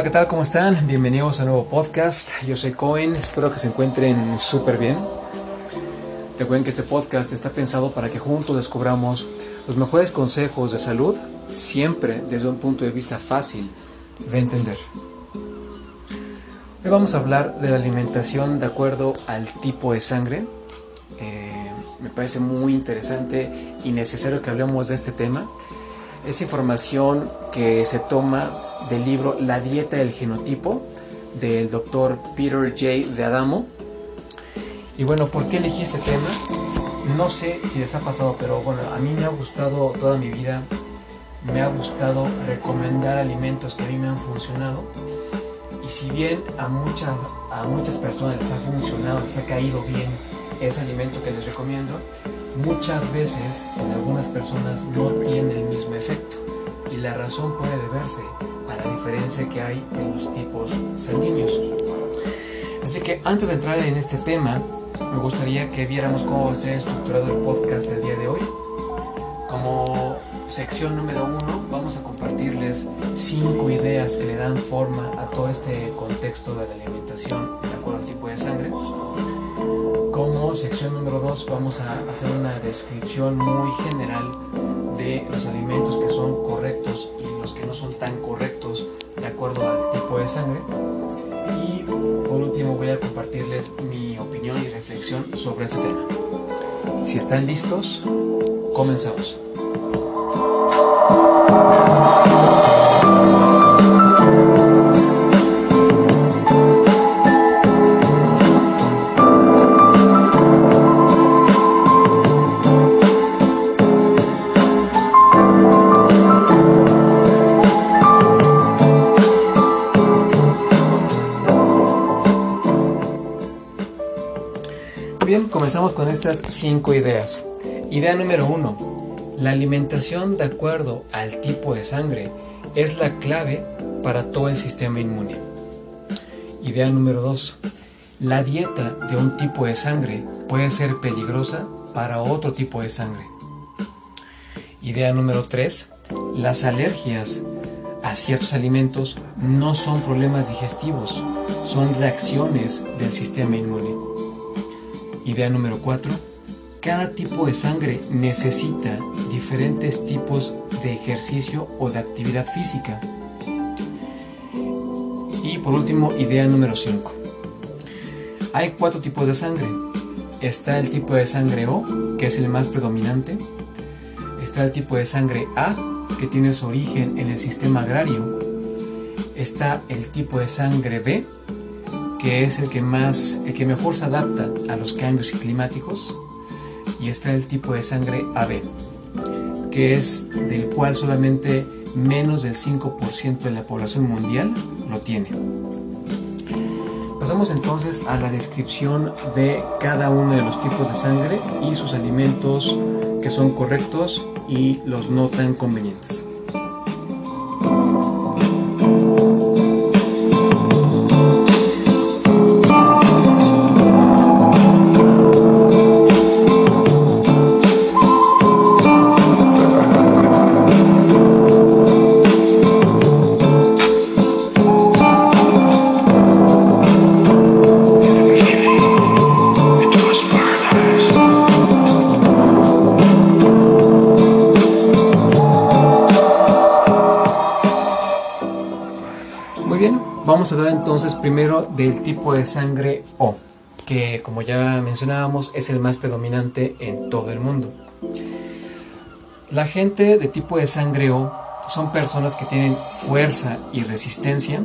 Hola, ¿qué tal? ¿Cómo están? Bienvenidos a un nuevo podcast. Yo soy Cohen, espero que se encuentren súper bien. Recuerden que este podcast está pensado para que juntos descubramos los mejores consejos de salud, siempre desde un punto de vista fácil de entender. Hoy vamos a hablar de la alimentación de acuerdo al tipo de sangre. Eh, me parece muy interesante y necesario que hablemos de este tema. Es información que se toma del libro La dieta del genotipo del doctor Peter J. de Adamo. Y bueno, ¿por qué elegí este tema? No sé si les ha pasado, pero bueno, a mí me ha gustado toda mi vida, me ha gustado recomendar alimentos que a mí me han funcionado. Y si bien a muchas, a muchas personas les ha funcionado, les ha caído bien ese alimento que les recomiendo, muchas veces en algunas personas no tiene el mismo efecto. La razón puede deberse a la diferencia que hay en los tipos sanguíneos. Así que antes de entrar en este tema, me gustaría que viéramos cómo va a estar estructurado el podcast del día de hoy. Como sección número uno, vamos a compartirles cinco ideas que le dan forma a todo este contexto de la alimentación de acuerdo al tipo de sangre. Como sección número dos, vamos a hacer una descripción muy general de los alimentos que son correctos y los que no son tan correctos de acuerdo al tipo de sangre. Y por último voy a compartirles mi opinión y reflexión sobre este tema. Si están listos, comenzamos. Estas cinco ideas. Idea número uno. La alimentación de acuerdo al tipo de sangre es la clave para todo el sistema inmune. Idea número dos. La dieta de un tipo de sangre puede ser peligrosa para otro tipo de sangre. Idea número tres. Las alergias a ciertos alimentos no son problemas digestivos, son reacciones del sistema inmune. Idea número 4. Cada tipo de sangre necesita diferentes tipos de ejercicio o de actividad física. Y por último, idea número 5. Hay cuatro tipos de sangre. Está el tipo de sangre O, que es el más predominante. Está el tipo de sangre A, que tiene su origen en el sistema agrario. Está el tipo de sangre B, que es el que más, el que mejor se adapta a los cambios climáticos, y está el tipo de sangre AB, que es del cual solamente menos del 5% de la población mundial lo tiene. Pasamos entonces a la descripción de cada uno de los tipos de sangre y sus alimentos que son correctos y los no tan convenientes. Muy bien, vamos a hablar entonces primero del tipo de sangre O, que como ya mencionábamos es el más predominante en todo el mundo. La gente de tipo de sangre O son personas que tienen fuerza y resistencia,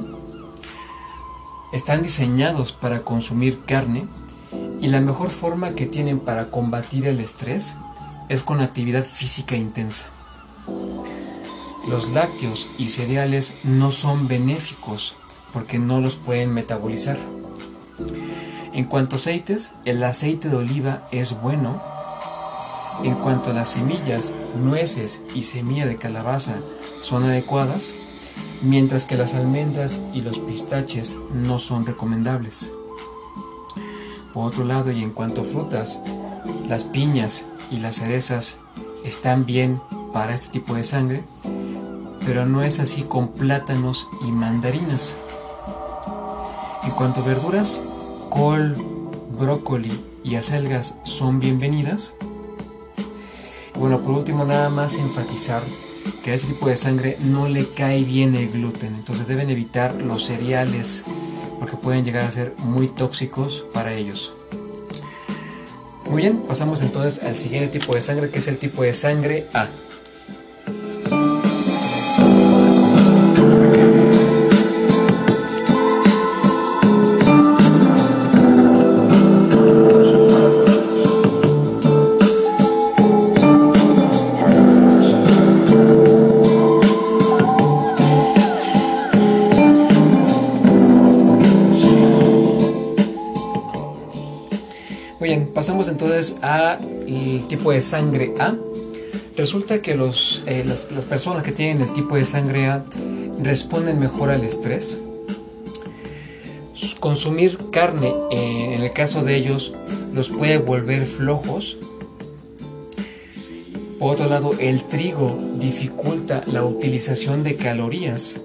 están diseñados para consumir carne y la mejor forma que tienen para combatir el estrés es con actividad física intensa. Los lácteos y cereales no son benéficos porque no los pueden metabolizar. En cuanto a aceites, el aceite de oliva es bueno. En cuanto a las semillas, nueces y semilla de calabaza son adecuadas, mientras que las almendras y los pistaches no son recomendables. Por otro lado, y en cuanto a frutas, las piñas y las cerezas están bien para este tipo de sangre, pero no es así con plátanos y mandarinas. En cuanto a verduras, col, brócoli y acelgas son bienvenidas. Bueno, por último, nada más enfatizar que a este tipo de sangre no le cae bien el gluten, entonces deben evitar los cereales porque pueden llegar a ser muy tóxicos para ellos. Muy bien, pasamos entonces al siguiente tipo de sangre que es el tipo de sangre A. pasamos entonces a el tipo de sangre A. Resulta que los, eh, las, personas que tienen el tipo de sangre A responden mejor al estrés. Consumir carne, eh, en el caso de ellos, los puede volver flojos. Por otro lado, el trigo dificulta la utilización de calorías.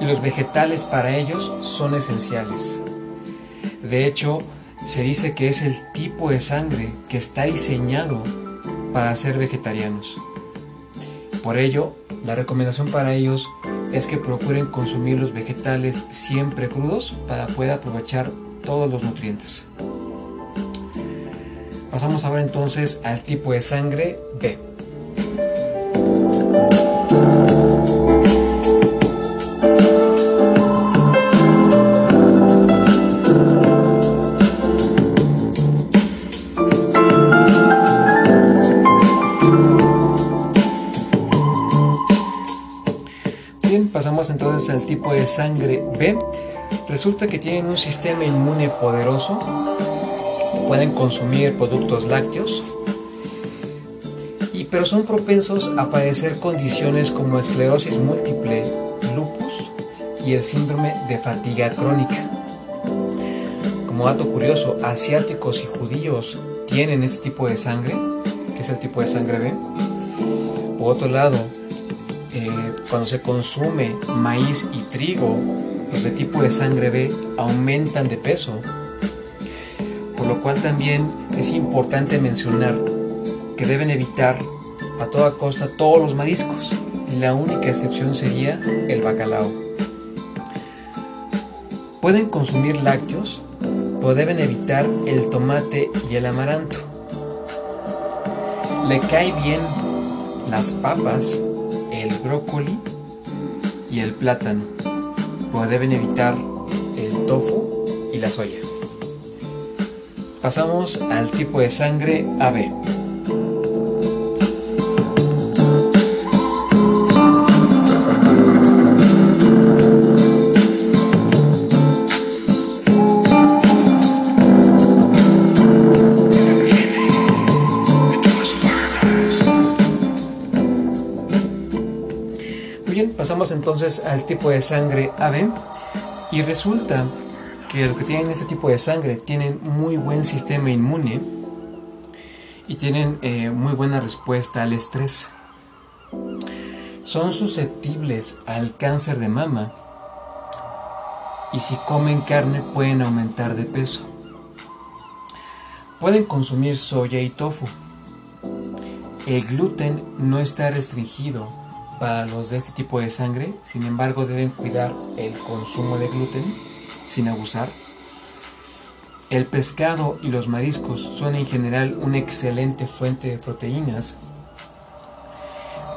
Y los vegetales para ellos son esenciales. De hecho, se dice que es el tipo de sangre que está diseñado para ser vegetarianos. Por ello, la recomendación para ellos es que procuren consumir los vegetales siempre crudos para poder aprovechar todos los nutrientes. Pasamos ahora entonces al tipo de sangre B. sangre B, resulta que tienen un sistema inmune poderoso, pueden consumir productos lácteos, y, pero son propensos a padecer condiciones como esclerosis múltiple, lupus y el síndrome de fatiga crónica. Como dato curioso, asiáticos y judíos tienen este tipo de sangre, que es el tipo de sangre B. Por otro lado, cuando se consume maíz y trigo, los de tipo de sangre B aumentan de peso. Por lo cual también es importante mencionar que deben evitar a toda costa todos los mariscos. La única excepción sería el bacalao. Pueden consumir lácteos, pero deben evitar el tomate y el amaranto. Le cae bien las papas, brócoli y el plátano, pero deben evitar el tofu y la soya. Pasamos al tipo de sangre AB. Pasamos entonces al tipo de sangre AB y resulta que los que tienen ese tipo de sangre tienen muy buen sistema inmune y tienen eh, muy buena respuesta al estrés. Son susceptibles al cáncer de mama y si comen carne pueden aumentar de peso. Pueden consumir soya y tofu. El gluten no está restringido para los de este tipo de sangre, sin embargo deben cuidar el consumo de gluten sin abusar. El pescado y los mariscos son en general una excelente fuente de proteínas.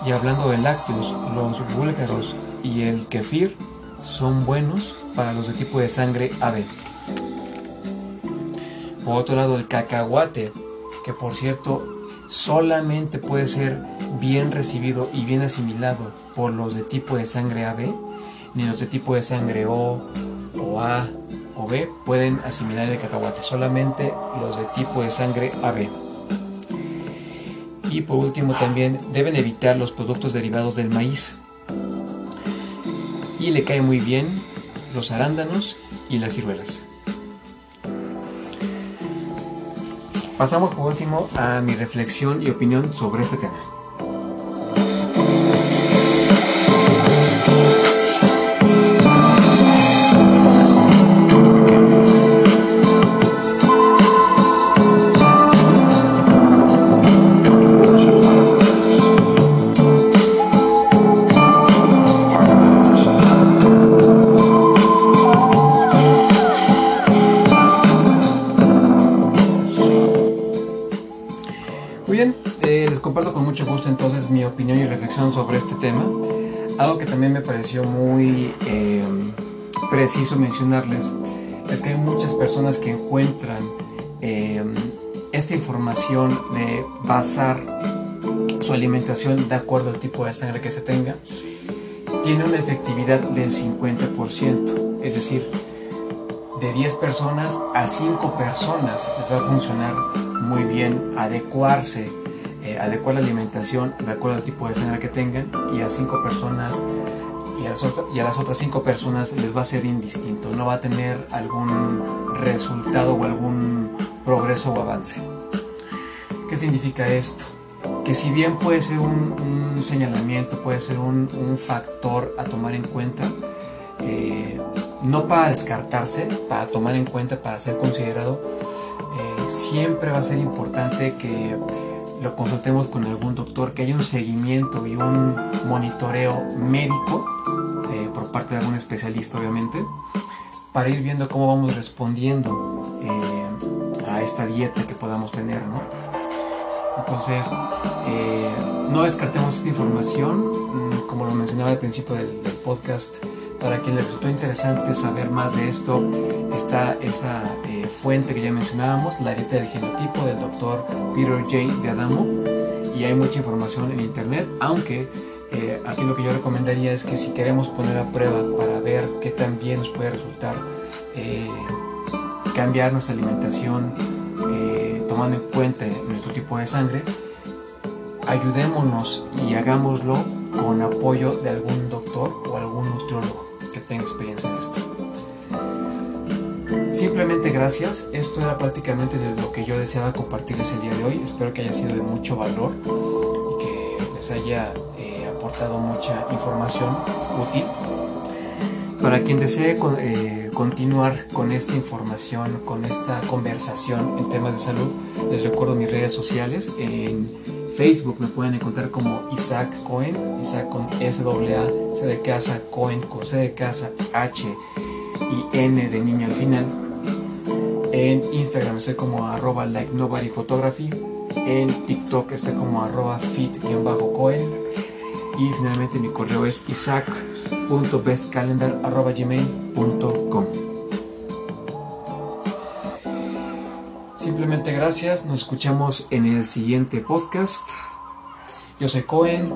Y hablando de lácteos, los búlgaros y el kefir son buenos para los de tipo de sangre AB. Por otro lado, el cacahuate, que por cierto solamente puede ser bien recibido y bien asimilado por los de tipo de sangre AB, ni los de tipo de sangre O o A o B pueden asimilar el cacahuate, solamente los de tipo de sangre AB. Y por último también deben evitar los productos derivados del maíz. Y le cae muy bien los arándanos y las ciruelas. Pasamos por último a mi reflexión y opinión sobre este tema. bien, eh, les comparto con mucho gusto entonces mi opinión y reflexión sobre este tema. Algo que también me pareció muy em, preciso mencionarles es que hay muchas personas que encuentran em, esta información de basar su alimentación de acuerdo al tipo de sangre que se tenga, tiene una efectividad del 50%. Es decir, de 10 personas a 5 personas les va a funcionar muy bien adecuarse, eh, adecuar la alimentación de acuerdo al tipo de sangre que tengan y a 5 personas y a, las y a las otras 5 personas les va a ser indistinto, no va a tener algún resultado o algún progreso o avance. ¿Qué significa esto? Que si bien puede ser un, un señalamiento, puede ser un, un, factor a tomar en cuenta, eh, no para descartarse, para tomar en cuenta, para ser considerado, siempre va a ser importante que lo consultemos con algún doctor, que haya un seguimiento y un monitoreo médico eh, por parte de algún especialista, obviamente, para ir viendo cómo vamos respondiendo eh, a esta dieta que podamos tener, ¿no? Entonces, eh, no descartemos esta información, mm, como lo mencionaba al principio del, del, podcast, para quien le resultó interesante saber más de esto, está esa eh, fuente que ya mencionábamos, la dieta del genotipo del doctor Peter J. de Adamo, y hay mucha información en internet, aunque eh, aquí lo que yo recomendaría es que si queremos poner a prueba para ver qué tan bien nos puede resultar eh, cambiar nuestra alimentación, tomando en cuenta nuestro tipo de sangre, ayudémonos y hagámoslo con apoyo de algún doctor o algún nutriólogo que tenga experiencia en esto. Simplemente gracias, esto era prácticamente lo que yo deseaba compartirles el día de hoy, espero que haya sido de mucho valor y que les haya eh, aportado mucha información útil. Para quien desee eh, continuar con esta información, con esta conversación en temas de salud, les recuerdo mis redes sociales. En Facebook me pueden encontrar como Isaac Cohen, Isaac con S A, C de casa, Cohen con C de casa, H y N de niño al final. En Instagram estoy como arroba like nobody photography. En TikTok estoy como arroba fit-cohen. Y finalmente mi correo es isaac.bestcalendar.gmail.com Simplemente gracias, nos escuchamos en el siguiente podcast. Yo soy Cohen,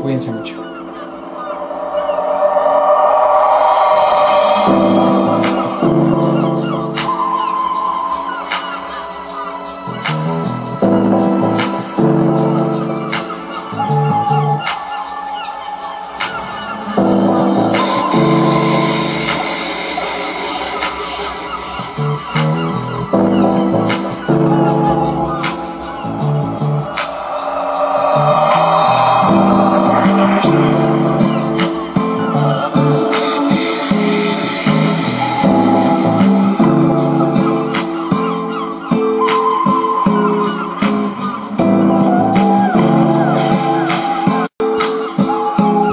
cuídense mucho.